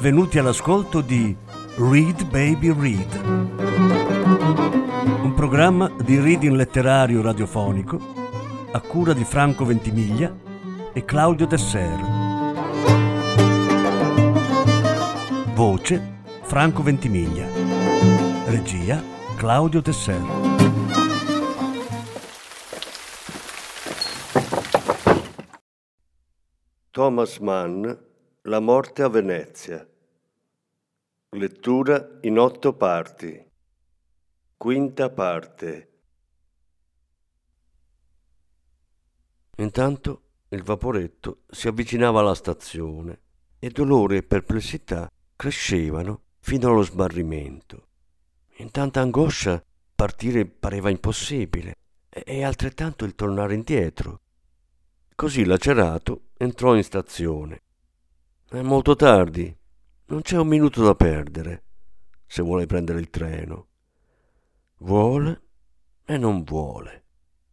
Benvenuti all'ascolto di Read Baby Read, un programma di reading letterario radiofonico a cura di Franco Ventimiglia e Claudio Desser. Voce Franco Ventimiglia. Regia Claudio Desser. Thomas Mann La morte a Venezia. Lettura in otto parti. Quinta parte. Intanto il vaporetto si avvicinava alla stazione e dolore e perplessità crescevano fino allo smarrimento. In tanta angoscia partire pareva impossibile e altrettanto il tornare indietro. Così lacerato entrò in stazione è molto tardi. Non c'è un minuto da perdere se vuole prendere il treno. Vuole e non vuole.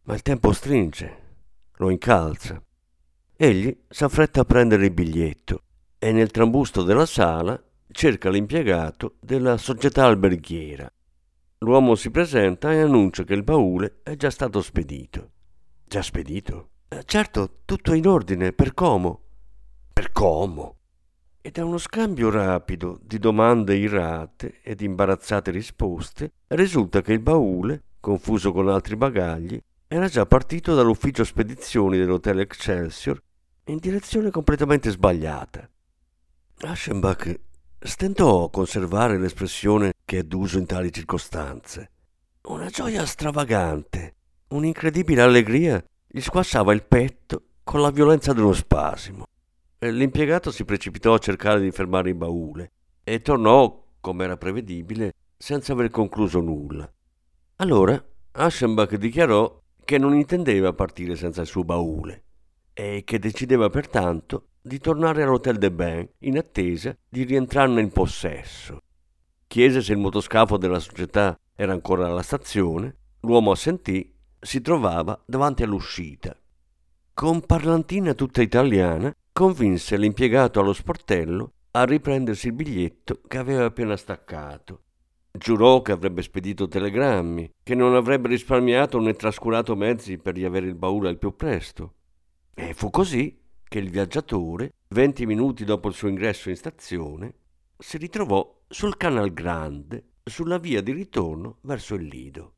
Ma il tempo stringe, lo incalza. Egli s'affretta a prendere il biglietto e nel trambusto della sala cerca l'impiegato della società alberghiera. L'uomo si presenta e annuncia che il baule è già stato spedito. Già spedito? Eh, certo, tutto in ordine, per Como. Per Como? E da uno scambio rapido di domande irate ed imbarazzate risposte risulta che il baule, confuso con altri bagagli, era già partito dall'ufficio spedizioni dell'hotel Excelsior in direzione completamente sbagliata. Aschenbach stentò a conservare l'espressione che è d'uso in tali circostanze. Una gioia stravagante, un'incredibile allegria gli squassava il petto con la violenza dello spasimo. L'impiegato si precipitò a cercare di fermare il baule e tornò, come era prevedibile, senza aver concluso nulla. Allora Aschenbach dichiarò che non intendeva partire senza il suo baule e che decideva pertanto di tornare all'Hotel de Bain in attesa di rientrarne in possesso. Chiese se il motoscafo della società era ancora alla stazione, l'uomo assentì, si trovava davanti all'uscita. Con parlantina tutta italiana, convinse l'impiegato allo sportello a riprendersi il biglietto che aveva appena staccato. Giurò che avrebbe spedito telegrammi, che non avrebbe risparmiato né trascurato mezzi per riavere il baule al più presto. E fu così che il viaggiatore, venti minuti dopo il suo ingresso in stazione, si ritrovò sul Canal Grande, sulla via di ritorno verso il Lido.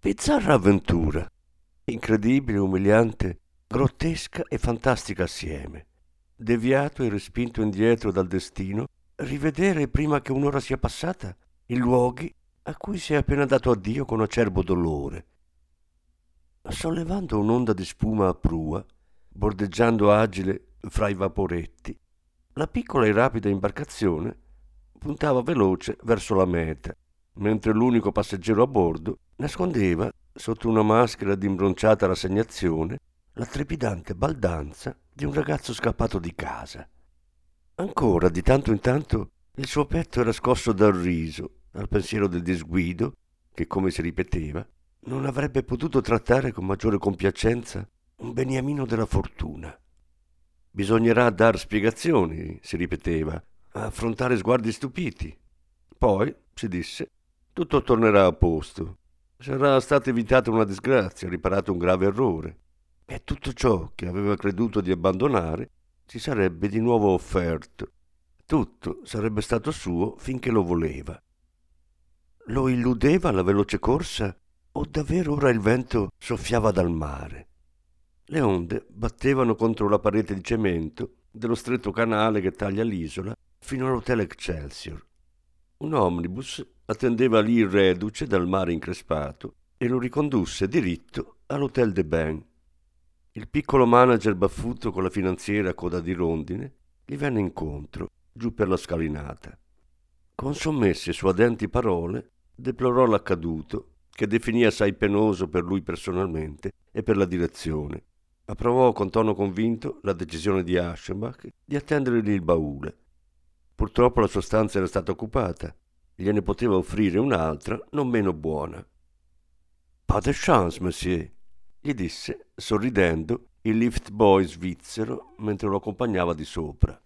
Bizzarra avventura, incredibile, umiliante grottesca e fantastica assieme. Deviato e respinto indietro dal destino, rivedere prima che un'ora sia passata i luoghi a cui si è appena dato addio con acerbo dolore. Sollevando un'onda di spuma a prua, bordeggiando agile fra i vaporetti, la piccola e rapida imbarcazione puntava veloce verso la meta, mentre l'unico passeggero a bordo nascondeva, sotto una maschera di imbronciata rassegnazione, la trepidante baldanza di un ragazzo scappato di casa. Ancora, di tanto in tanto, il suo petto era scosso dal riso, al pensiero del disguido, che, come si ripeteva, non avrebbe potuto trattare con maggiore compiacenza un beniamino della fortuna. Bisognerà dar spiegazioni, si ripeteva, affrontare sguardi stupiti. Poi, si disse, tutto tornerà a posto. Sarà stata evitata una disgrazia, riparato un grave errore e tutto ciò che aveva creduto di abbandonare si sarebbe di nuovo offerto. Tutto sarebbe stato suo finché lo voleva. Lo illudeva la veloce corsa o davvero ora il vento soffiava dal mare? Le onde battevano contro la parete di cemento dello stretto canale che taglia l'isola fino all'hotel Excelsior. Un omnibus attendeva lì il reduce dal mare increspato e lo ricondusse diritto all'hotel de Bain il piccolo manager baffuto con la finanziera a coda di rondine gli venne incontro, giù per la scalinata. Con sommesse e suadenti parole deplorò l'accaduto, che definì assai penoso per lui personalmente e per la direzione. Approvò con tono convinto la decisione di Aschenbach di attendere lì il baule. Purtroppo la sua stanza era stata occupata, gliene poteva offrire un'altra non meno buona. Pas de chance, monsieur, gli disse, sorridendo, il lift boy svizzero mentre lo accompagnava di sopra.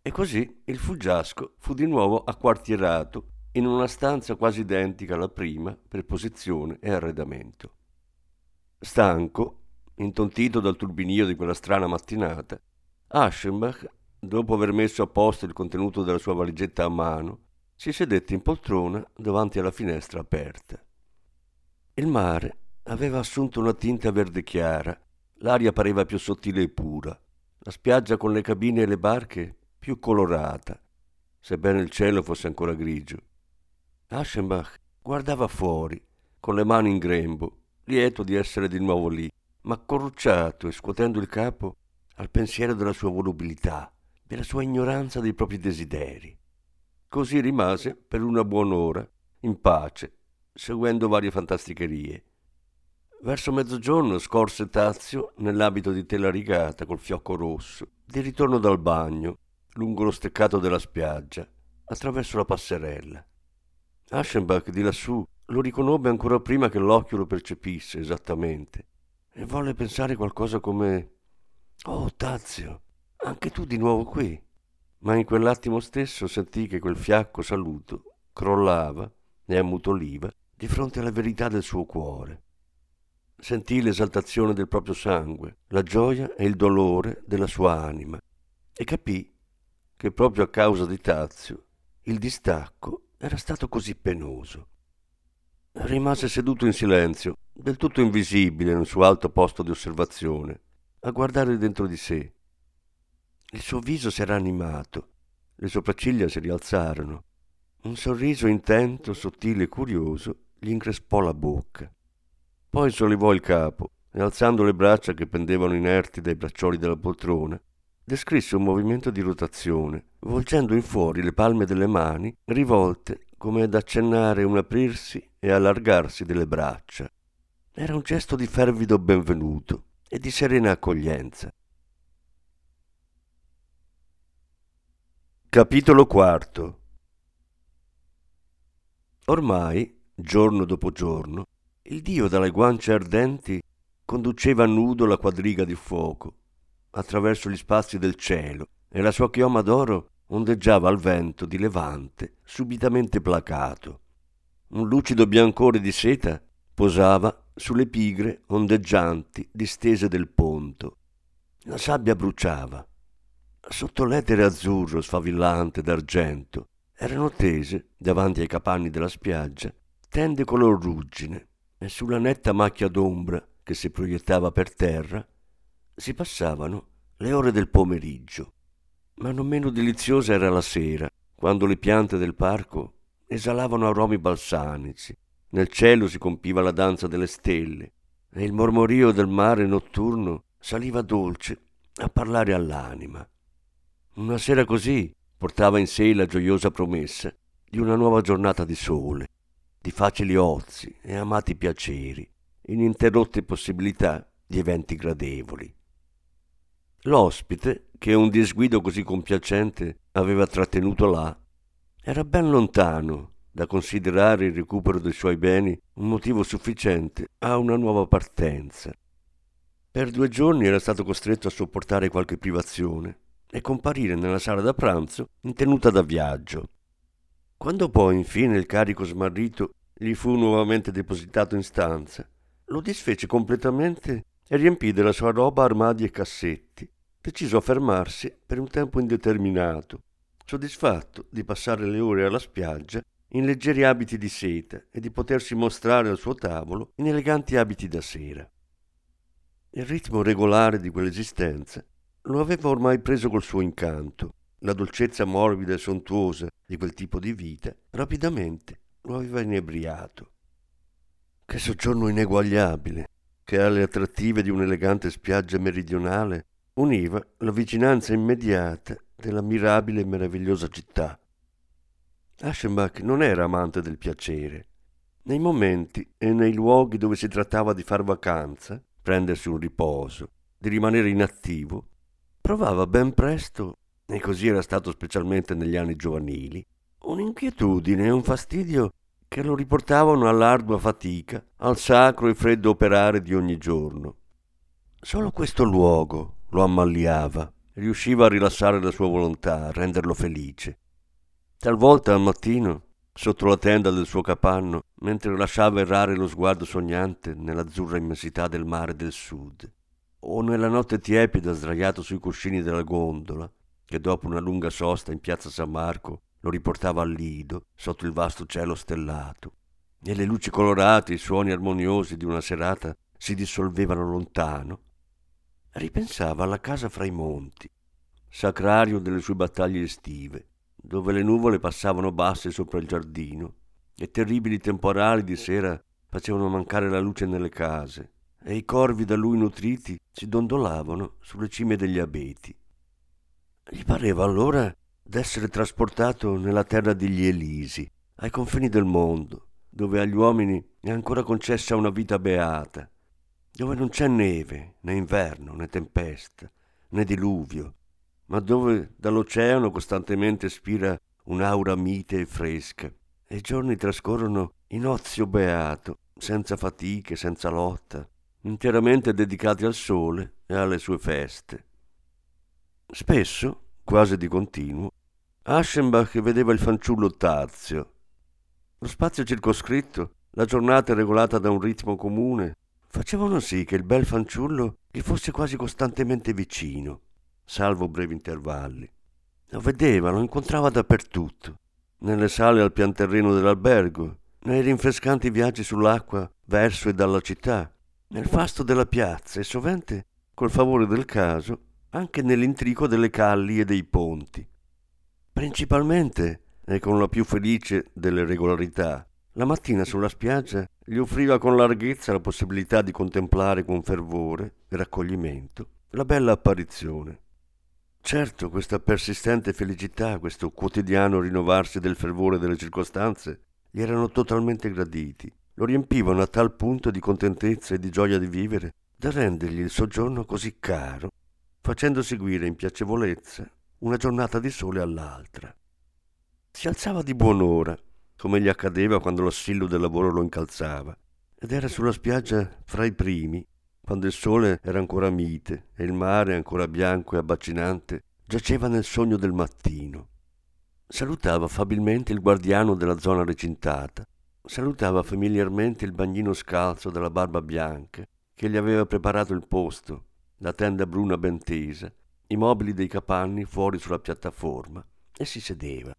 E così il fuggiasco fu di nuovo acquartierato in una stanza quasi identica alla prima per posizione e arredamento. Stanco, intontito dal turbinio di quella strana mattinata, Aschenbach, dopo aver messo a posto il contenuto della sua valigetta a mano, si sedette in poltrona davanti alla finestra aperta. Il mare aveva assunto una tinta verde chiara, l'aria pareva più sottile e pura, la spiaggia con le cabine e le barche più colorata, sebbene il cielo fosse ancora grigio. Aschenbach guardava fuori, con le mani in grembo, lieto di essere di nuovo lì, ma corrucciato e scuotendo il capo al pensiero della sua volubilità, della sua ignoranza dei propri desideri. Così rimase per una buon'ora, in pace, seguendo varie fantasticherie. Verso mezzogiorno scorse Tazio nell'abito di tela rigata col fiocco rosso, di ritorno dal bagno, lungo lo steccato della spiaggia, attraverso la passerella. Aschenbach di lassù lo riconobbe ancora prima che l'occhio lo percepisse esattamente e volle pensare qualcosa come Oh Tazio, anche tu di nuovo qui. Ma in quell'attimo stesso sentì che quel fiacco saluto crollava e ammutoliva di fronte alla verità del suo cuore. Sentì l'esaltazione del proprio sangue, la gioia e il dolore della sua anima e capì che proprio a causa di Tazio il distacco era stato così penoso. Rimase seduto in silenzio, del tutto invisibile nel suo alto posto di osservazione, a guardare dentro di sé. Il suo viso si era animato, le sopracciglia si rialzarono, un sorriso intento, sottile e curioso gli increspò la bocca. Poi sollevò il capo e alzando le braccia che pendevano inerti dai braccioli della poltrona, descrisse un movimento di rotazione, volgendo in fuori le palme delle mani, rivolte come ad accennare un aprirsi e allargarsi delle braccia. Era un gesto di fervido benvenuto e di serena accoglienza. Capitolo quarto Ormai, giorno dopo giorno, il dio dalle guance ardenti conduceva nudo la quadriga di fuoco attraverso gli spazi del cielo e la sua chioma d'oro ondeggiava al vento di levante subitamente placato. Un lucido biancore di seta posava sulle pigre ondeggianti distese del ponto. La sabbia bruciava. Sotto l'etere azzurro sfavillante d'argento erano tese, davanti ai capanni della spiaggia, tende color ruggine e sulla netta macchia d'ombra che si proiettava per terra si passavano le ore del pomeriggio, ma non meno deliziosa era la sera, quando le piante del parco esalavano aromi balsamici, nel cielo si compiva la danza delle stelle e il mormorio del mare notturno saliva dolce a parlare all'anima. Una sera così portava in sé la gioiosa promessa di una nuova giornata di sole, di facili ozi e amati piaceri, ininterrotte possibilità di eventi gradevoli. L'ospite, che un disguido così compiacente aveva trattenuto là, era ben lontano da considerare il recupero dei suoi beni un motivo sufficiente a una nuova partenza. Per due giorni era stato costretto a sopportare qualche privazione e comparire nella sala da pranzo in tenuta da viaggio. Quando poi infine il carico smarrito gli fu nuovamente depositato in stanza, lo disfece completamente e riempì della sua roba armadi e cassetti, deciso a fermarsi per un tempo indeterminato, soddisfatto di passare le ore alla spiaggia in leggeri abiti di seta e di potersi mostrare al suo tavolo in eleganti abiti da sera. Il ritmo regolare di quell'esistenza lo aveva ormai preso col suo incanto. La dolcezza morbida e sontuosa di quel tipo di vita rapidamente lo aveva inebriato. Che soggiorno ineguagliabile, che alle attrattive di un'elegante spiaggia meridionale univa la vicinanza immediata della mirabile e meravigliosa città. Aschenbach non era amante del piacere. Nei momenti e nei luoghi dove si trattava di far vacanza, prendersi un riposo, di rimanere inattivo, provava ben presto, e così era stato specialmente negli anni giovanili, un'inquietudine e un fastidio che lo riportavano all'ardua fatica, al sacro e freddo operare di ogni giorno. Solo questo luogo lo ammaliava riusciva a rilassare la sua volontà, a renderlo felice. Talvolta al mattino, sotto la tenda del suo capanno, mentre lasciava errare lo sguardo sognante nell'azzurra immensità del mare del sud, o nella notte tiepida sdraiato sui cuscini della gondola, che dopo una lunga sosta in piazza San Marco lo riportava al lido sotto il vasto cielo stellato, e le luci colorate, i suoni armoniosi di una serata si dissolvevano lontano, ripensava alla casa fra i monti, sacrario delle sue battaglie estive, dove le nuvole passavano basse sopra il giardino e terribili temporali di sera facevano mancare la luce nelle case e i corvi da lui nutriti si dondolavano sulle cime degli abeti. Gli pareva allora d'essere trasportato nella terra degli Elisi, ai confini del mondo, dove agli uomini è ancora concessa una vita beata, dove non c'è neve, né inverno, né tempesta, né diluvio, ma dove dall'oceano costantemente spira un'aura mite e fresca, e i giorni trascorrono in ozio beato, senza fatiche, senza lotta, interamente dedicati al sole e alle sue feste. Spesso, quasi di continuo, Aschenbach vedeva il fanciullo Tazio. Lo spazio circoscritto, la giornata regolata da un ritmo comune, facevano sì che il bel fanciullo gli fosse quasi costantemente vicino, salvo brevi intervalli. Lo vedeva, lo incontrava dappertutto, nelle sale al pian terreno dell'albergo, nei rinfrescanti viaggi sull'acqua verso e dalla città, nel fasto della piazza e sovente, col favore del caso, anche nell'intrico delle calli e dei ponti. Principalmente, e con la più felice delle regolarità, la mattina sulla spiaggia gli offriva con larghezza la possibilità di contemplare con fervore e raccoglimento la bella apparizione. Certo, questa persistente felicità, questo quotidiano rinnovarsi del fervore delle circostanze, gli erano totalmente graditi, lo riempivano a tal punto di contentezza e di gioia di vivere da rendergli il soggiorno così caro, facendo seguire in piacevolezza una giornata di sole all'altra. Si alzava di buon'ora, come gli accadeva quando l'assillo del lavoro lo incalzava, ed era sulla spiaggia fra i primi, quando il sole era ancora mite e il mare, ancora bianco e abbacinante, giaceva nel sogno del mattino. Salutava affabilmente il guardiano della zona recintata, salutava familiarmente il bagnino scalzo della barba bianca che gli aveva preparato il posto, la tenda bruna ben tesa, i mobili dei capanni fuori sulla piattaforma e si sedeva.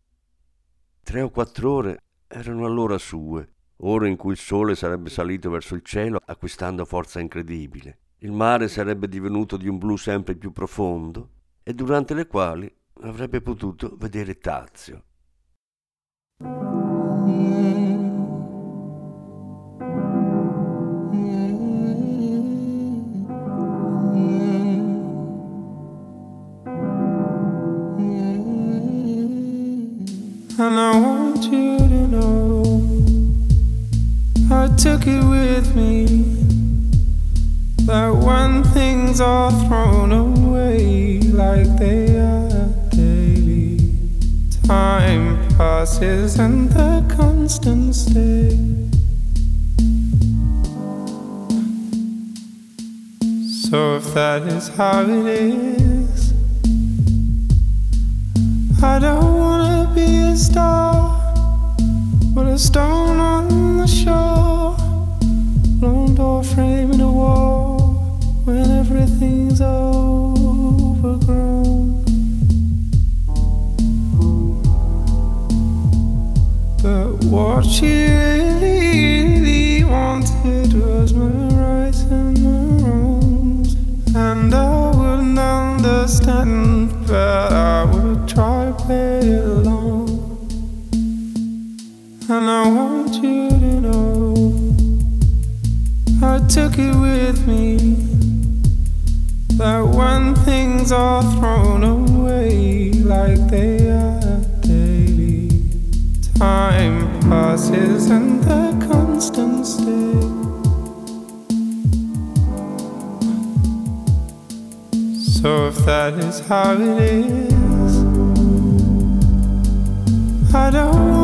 Tre o quattro ore erano allora sue ore in cui il sole sarebbe salito verso il cielo acquistando forza incredibile. Il mare sarebbe divenuto di un blu sempre più profondo e durante le quali avrebbe potuto vedere Tazio. And I want you to know I took it with me that when things are thrown away like they are daily, time passes and the constant stay. So if that is how it is, I don't wanna be a star. But a stone on the shore, lone framing a wall when everything's overgrown. But what she really, really wanted was my rights and my and I wouldn't understand, but want you to know I took it with me that when things are thrown away like they are daily, time passes and the constant stay. So if that is how it is, I don't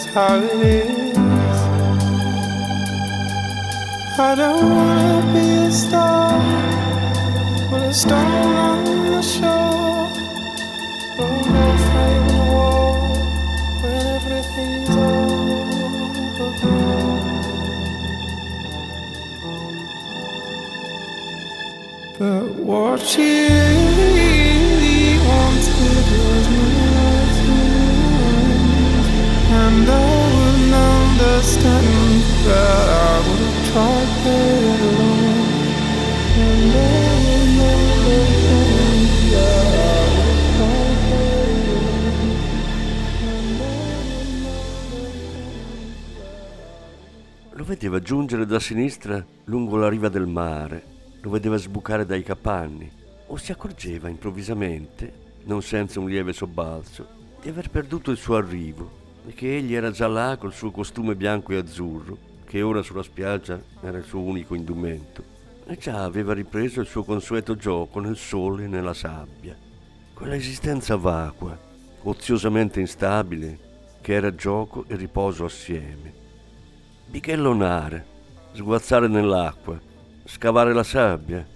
if that is how it is, I don't wanna be a star with a stone on the shore, or no frame wall when everything's overgrown. But what she really wanted was and I would understand that I would have tried it alone. And I would understand that I Lo vedeva giungere da sinistra lungo la riva del mare, lo vedeva sbucare dai capanni, o si accorgeva improvvisamente, non senza un lieve sobbalzo, di aver perduto il suo arrivo e che egli era già là col suo costume bianco e azzurro, che ora sulla spiaggia era il suo unico indumento, e già aveva ripreso il suo consueto gioco nel sole e nella sabbia. Quella esistenza vacua, oziosamente instabile, che era gioco e riposo assieme. Bighellonare, sguazzare nell'acqua, scavare la sabbia,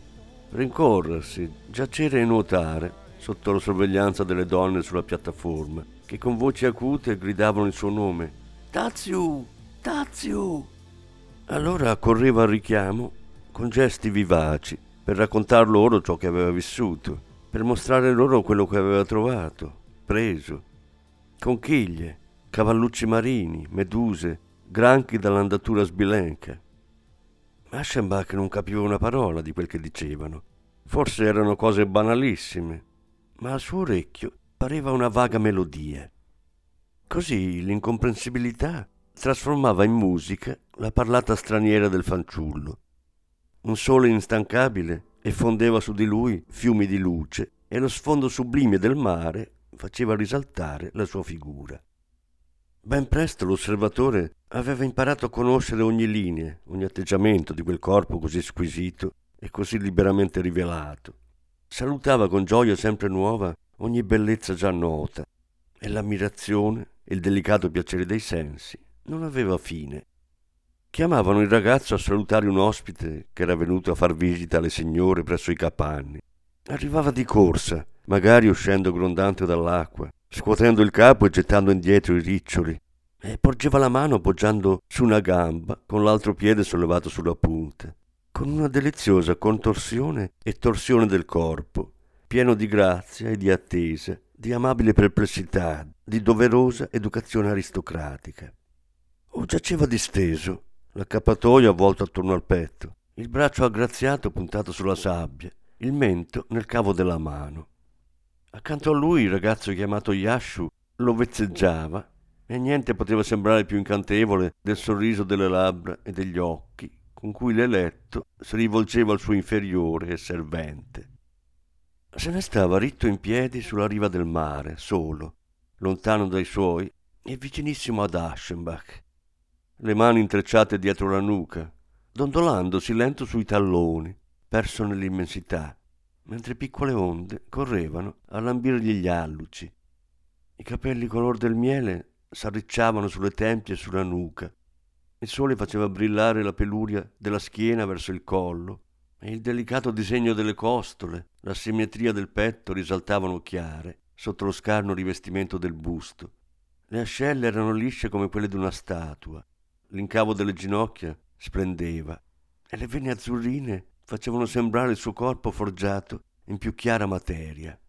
rincorrersi, giacere e nuotare sotto la sorveglianza delle donne sulla piattaforma, che con voci acute gridavano il suo nome. Tazio! Tazio! Allora correva al richiamo con gesti vivaci per raccontar loro ciò che aveva vissuto, per mostrare loro quello che aveva trovato, preso. Conchiglie, cavallucci marini, meduse, granchi dall'andatura sbilenca. Aschenbach non capiva una parola di quel che dicevano. Forse erano cose banalissime, ma al suo orecchio pareva una vaga melodia. Così l'incomprensibilità trasformava in musica la parlata straniera del fanciullo. Un sole instancabile effondeva su di lui fiumi di luce e lo sfondo sublime del mare faceva risaltare la sua figura. Ben presto l'osservatore aveva imparato a conoscere ogni linea, ogni atteggiamento di quel corpo così squisito e così liberamente rivelato. Salutava con gioia sempre nuova ogni bellezza già nota e l'ammirazione il delicato piacere dei sensi non aveva fine. Chiamavano il ragazzo a salutare un ospite che era venuto a far visita alle signore presso i capanni. Arrivava di corsa, magari uscendo grondante dall'acqua, scuotendo il capo e gettando indietro i riccioli, e porgeva la mano appoggiando su una gamba con l'altro piede sollevato sulla punta, con una deliziosa contorsione e torsione del corpo, pieno di grazia e di attesa, di amabile perplessità, di doverosa educazione aristocratica. O giaceva disteso, l'accappatoio avvolto attorno al petto, il braccio aggraziato puntato sulla sabbia, il mento nel cavo della mano. Accanto a lui il ragazzo chiamato Yashu lo vezzeggiava e niente poteva sembrare più incantevole del sorriso delle labbra e degli occhi con cui l'eletto si rivolgeva al suo inferiore e servente. Se ne stava ritto in piedi sulla riva del mare, solo, lontano dai suoi e vicinissimo ad Aschenbach, le mani intrecciate dietro la nuca, dondolandosi lento sui talloni, perso nell'immensità mentre piccole onde correvano a lambirgli gli alluci. I capelli color del miele s'arricciavano sulle tempie e sulla nuca. Il sole faceva brillare la peluria della schiena verso il collo e il delicato disegno delle costole, la simmetria del petto risaltavano chiare sotto lo scarno rivestimento del busto. Le ascelle erano lisce come quelle di una statua, l'incavo delle ginocchia splendeva e le vene azzurrine facevano sembrare il suo corpo forgiato in più chiara materia.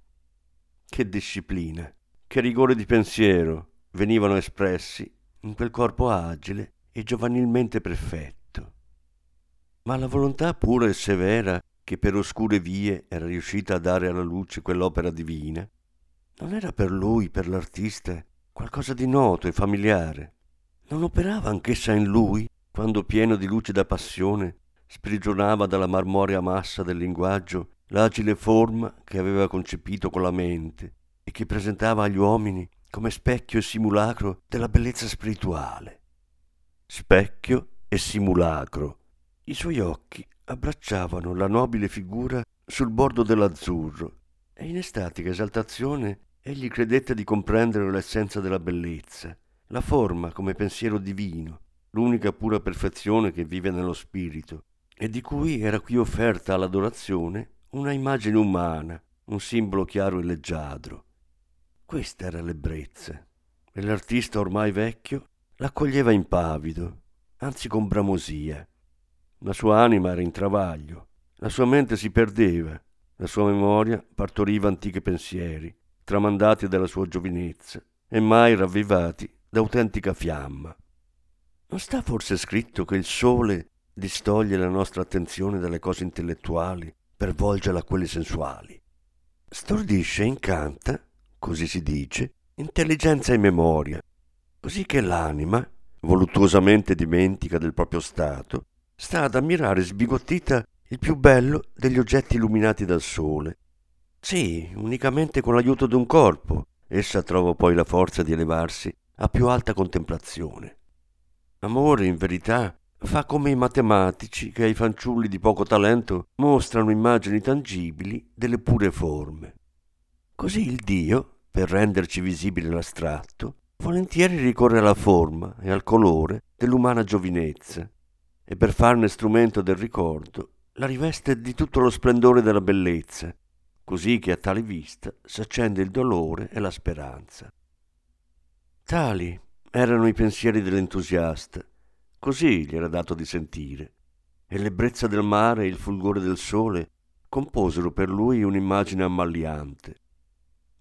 Che disciplina, che rigore di pensiero venivano espressi in quel corpo agile e giovanilmente perfetto. Ma la volontà pura e severa che per oscure vie era riuscita a dare alla luce quell'opera divina, non era per lui, per l'artista, qualcosa di noto e familiare. Non operava anch'essa in lui, quando pieno di lucida passione sprigionava dalla marmorea massa del linguaggio l'agile forma che aveva concepito con la mente e che presentava agli uomini come specchio e simulacro della bellezza spirituale. Specchio e simulacro. I suoi occhi abbracciavano la nobile figura sul bordo dell'azzurro e in estatica esaltazione egli credette di comprendere l'essenza della bellezza, la forma come pensiero divino, l'unica pura perfezione che vive nello spirito e di cui era qui offerta all'adorazione una immagine umana, un simbolo chiaro e leggiadro. Questa era l'ebbrezza, e l'artista ormai vecchio l'accoglieva impavido, anzi con bramosia. La sua anima era in travaglio, la sua mente si perdeva, la sua memoria partoriva antichi pensieri, tramandati dalla sua giovinezza e mai ravvivati da autentica fiamma. Non sta forse scritto che il sole distoglie la nostra attenzione dalle cose intellettuali per volgerla a quelle sensuali. Stordisce e incanta, così si dice, intelligenza e memoria, così che l'anima, voluttuosamente dimentica del proprio stato, sta ad ammirare sbigottita il più bello degli oggetti illuminati dal sole. Sì, unicamente con l'aiuto d'un corpo, essa trova poi la forza di elevarsi a più alta contemplazione. Amore, in verità, fa come i matematici che ai fanciulli di poco talento mostrano immagini tangibili delle pure forme. Così il Dio, per renderci visibile l'astratto, volentieri ricorre alla forma e al colore dell'umana giovinezza e per farne strumento del ricordo la riveste di tutto lo splendore della bellezza, così che a tale vista s'accende il dolore e la speranza. Tali erano i pensieri dell'entusiasta Così gli era dato di sentire, e l'ebbrezza del mare e il fulgore del sole composero per lui un'immagine ammalliante.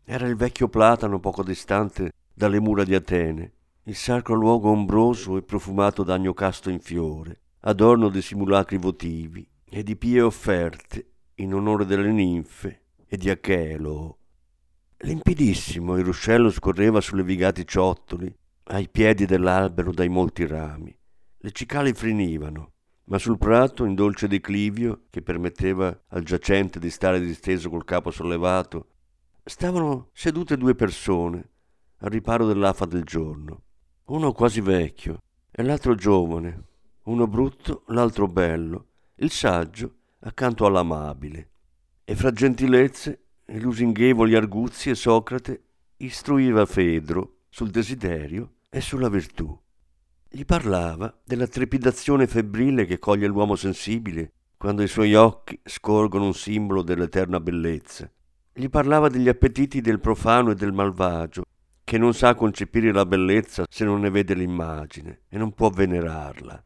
Era il vecchio Platano poco distante dalle mura di Atene, il sacro luogo ombroso e profumato d'agno casto in fiore, adorno di simulacri votivi e di pie offerte in onore delle ninfe e di Achelo. Limpidissimo il ruscello scorreva sulle vigati ciottoli, ai piedi dell'albero dai molti rami. Le cicale frinivano, ma sul prato, in dolce declivio, che permetteva al giacente di stare disteso col capo sollevato, stavano sedute due persone, al riparo dell'afa del giorno. Uno quasi vecchio e l'altro giovane, uno brutto, l'altro bello, il saggio accanto all'amabile. E fra gentilezze e lusinghevoli arguzie Socrate istruiva Fedro sul desiderio e sulla virtù. Gli parlava della trepidazione febbrile che coglie l'uomo sensibile quando i suoi occhi scorgono un simbolo dell'eterna bellezza. Gli parlava degli appetiti del profano e del malvagio, che non sa concepire la bellezza se non ne vede l'immagine e non può venerarla.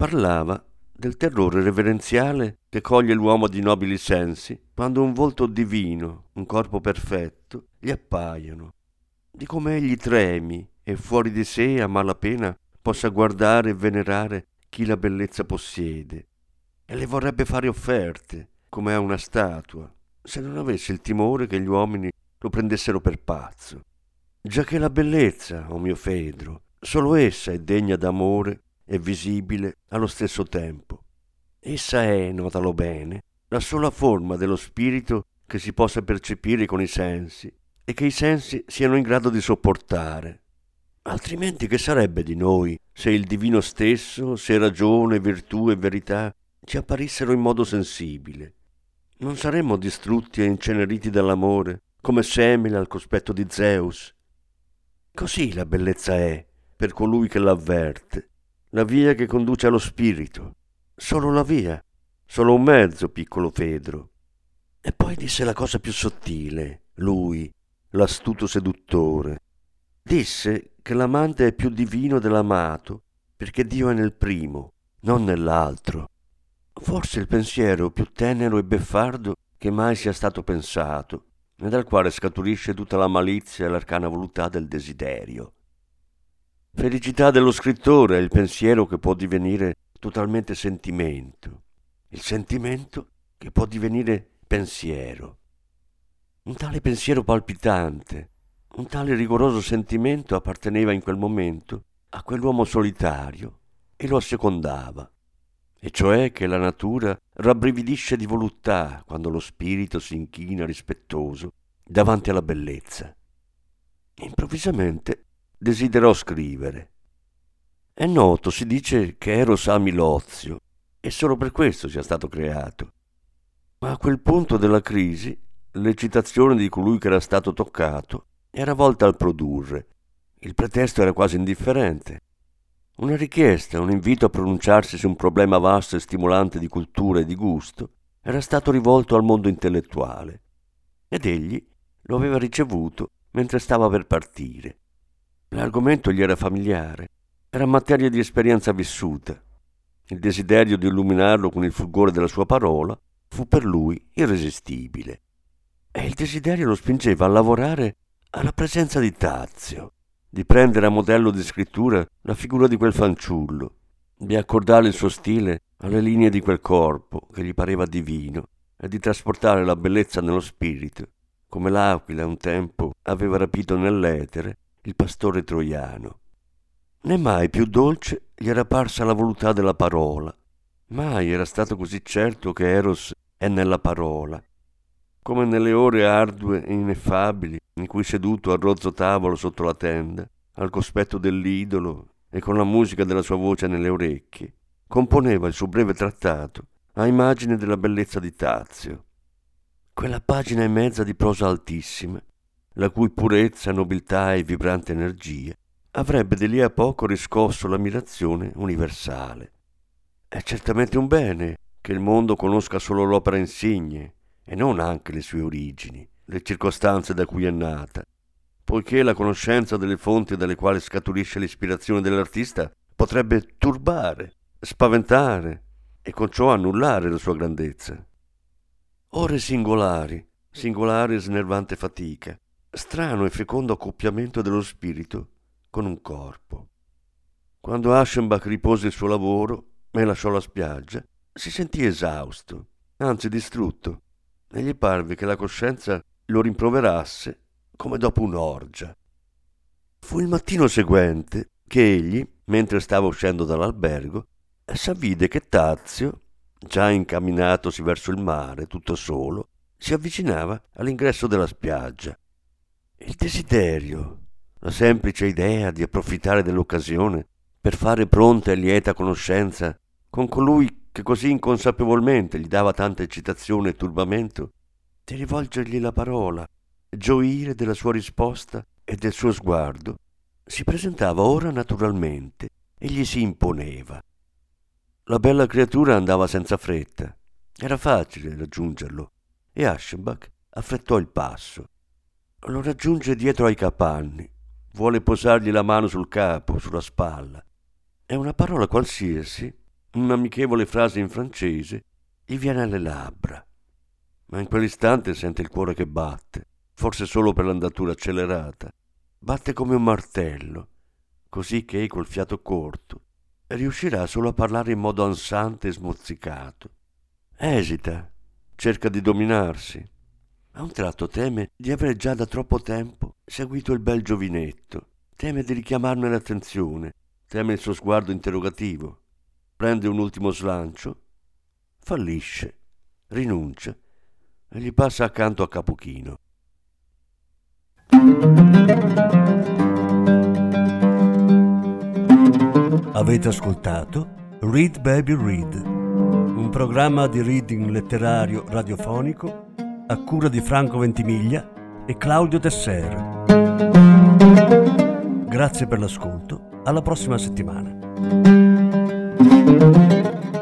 Parlava del terrore reverenziale che coglie l'uomo di nobili sensi quando un volto divino, un corpo perfetto, gli appaiono, di come egli tremi e fuori di sé a malapena possa guardare e venerare chi la bellezza possiede e le vorrebbe fare offerte come a una statua se non avesse il timore che gli uomini lo prendessero per pazzo. Già che la bellezza o mio Fedro solo essa è degna d'amore e visibile allo stesso tempo essa è notalo bene la sola forma dello spirito che si possa percepire con i sensi e che i sensi siano in grado di sopportare Altrimenti che sarebbe di noi se il divino stesso, se ragione, virtù e verità ci apparissero in modo sensibile? Non saremmo distrutti e inceneriti dall'amore, come Semele al cospetto di Zeus? Così la bellezza è, per colui che l'avverte, la via che conduce allo spirito, solo la via, solo un mezzo, piccolo Fedro. E poi disse la cosa più sottile, lui, l'astuto seduttore. Disse che l'amante è più divino dell'amato, perché Dio è nel primo, non nell'altro. Forse il pensiero più tenero e beffardo che mai sia stato pensato, e dal quale scaturisce tutta la malizia e l'arcana voluttà del desiderio. Felicità dello scrittore è il pensiero che può divenire totalmente sentimento, il sentimento che può divenire pensiero. Un tale pensiero palpitante, un tale rigoroso sentimento apparteneva in quel momento a quell'uomo solitario e lo assecondava, e cioè che la natura rabbrividisce di voluttà quando lo spirito si inchina rispettoso davanti alla bellezza. Improvvisamente desiderò scrivere. È noto, si dice che Eros ami l'ozio e solo per questo sia stato creato. Ma a quel punto della crisi l'eccitazione di colui che era stato toccato era volta al produrre. Il pretesto era quasi indifferente. Una richiesta, un invito a pronunciarsi su un problema vasto e stimolante di cultura e di gusto era stato rivolto al mondo intellettuale ed egli lo aveva ricevuto mentre stava per partire. L'argomento gli era familiare, era materia di esperienza vissuta. Il desiderio di illuminarlo con il fulgore della sua parola fu per lui irresistibile. E il desiderio lo spingeva a lavorare alla presenza di Tazio, di prendere a modello di scrittura la figura di quel fanciullo, di accordare il suo stile alle linee di quel corpo che gli pareva divino e di trasportare la bellezza nello spirito come l'aquila un tempo aveva rapito nell'etere il pastore troiano. Né mai più dolce gli era parsa la voluttà della parola, mai era stato così certo che Eros è nella parola, come nelle ore ardue e ineffabili in cui seduto al rozzo tavolo sotto la tenda, al cospetto dell'idolo e con la musica della sua voce nelle orecchie, componeva il suo breve trattato a immagine della bellezza di Tazio. Quella pagina e mezza di prosa altissima, la cui purezza, nobiltà e vibrante energia avrebbe di lì a poco riscosso l'ammirazione universale. È certamente un bene che il mondo conosca solo l'opera insigne e non anche le sue origini, le circostanze da cui è nata, poiché la conoscenza delle fonti dalle quali scaturisce l'ispirazione dell'artista potrebbe turbare, spaventare e con ciò annullare la sua grandezza. Ore singolari, singolare e snervante fatica, strano e fecondo accoppiamento dello spirito con un corpo. Quando Aschenbach ripose il suo lavoro e lasciò la spiaggia, si sentì esausto, anzi distrutto, e gli parve che la coscienza lo rimproverasse come dopo un'orgia. Fu il mattino seguente che egli, mentre stava uscendo dall'albergo, s'avvide che Tazio, già incamminatosi verso il mare, tutto solo, si avvicinava all'ingresso della spiaggia. Il desiderio, la semplice idea di approfittare dell'occasione per fare pronta e lieta conoscenza con colui che così inconsapevolmente gli dava tanta eccitazione e turbamento, di rivolgergli la parola, gioire della sua risposta e del suo sguardo, si presentava ora naturalmente e gli si imponeva. La bella creatura andava senza fretta. Era facile raggiungerlo e Aschenbach affrettò il passo. Lo raggiunge dietro ai capanni. Vuole posargli la mano sul capo, sulla spalla. E una parola qualsiasi, un'amichevole frase in francese, gli viene alle labbra. Ma in quell'istante sente il cuore che batte, forse solo per l'andatura accelerata. Batte come un martello, così che col fiato corto riuscirà solo a parlare in modo ansante e smozzicato. Esita, cerca di dominarsi. A un tratto teme di aver già da troppo tempo seguito il bel giovinetto, teme di richiamarne l'attenzione, teme il suo sguardo interrogativo. Prende un ultimo slancio, fallisce, rinuncia e gli passa accanto a Capuchino. Avete ascoltato Read Baby Read, un programma di reading letterario radiofonico a cura di Franco Ventimiglia e Claudio Tesser. Grazie per l'ascolto, alla prossima settimana.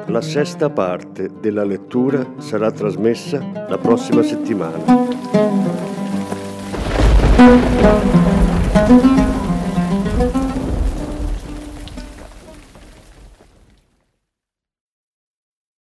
La sesta parte della lettura sarà trasmessa la prossima settimana.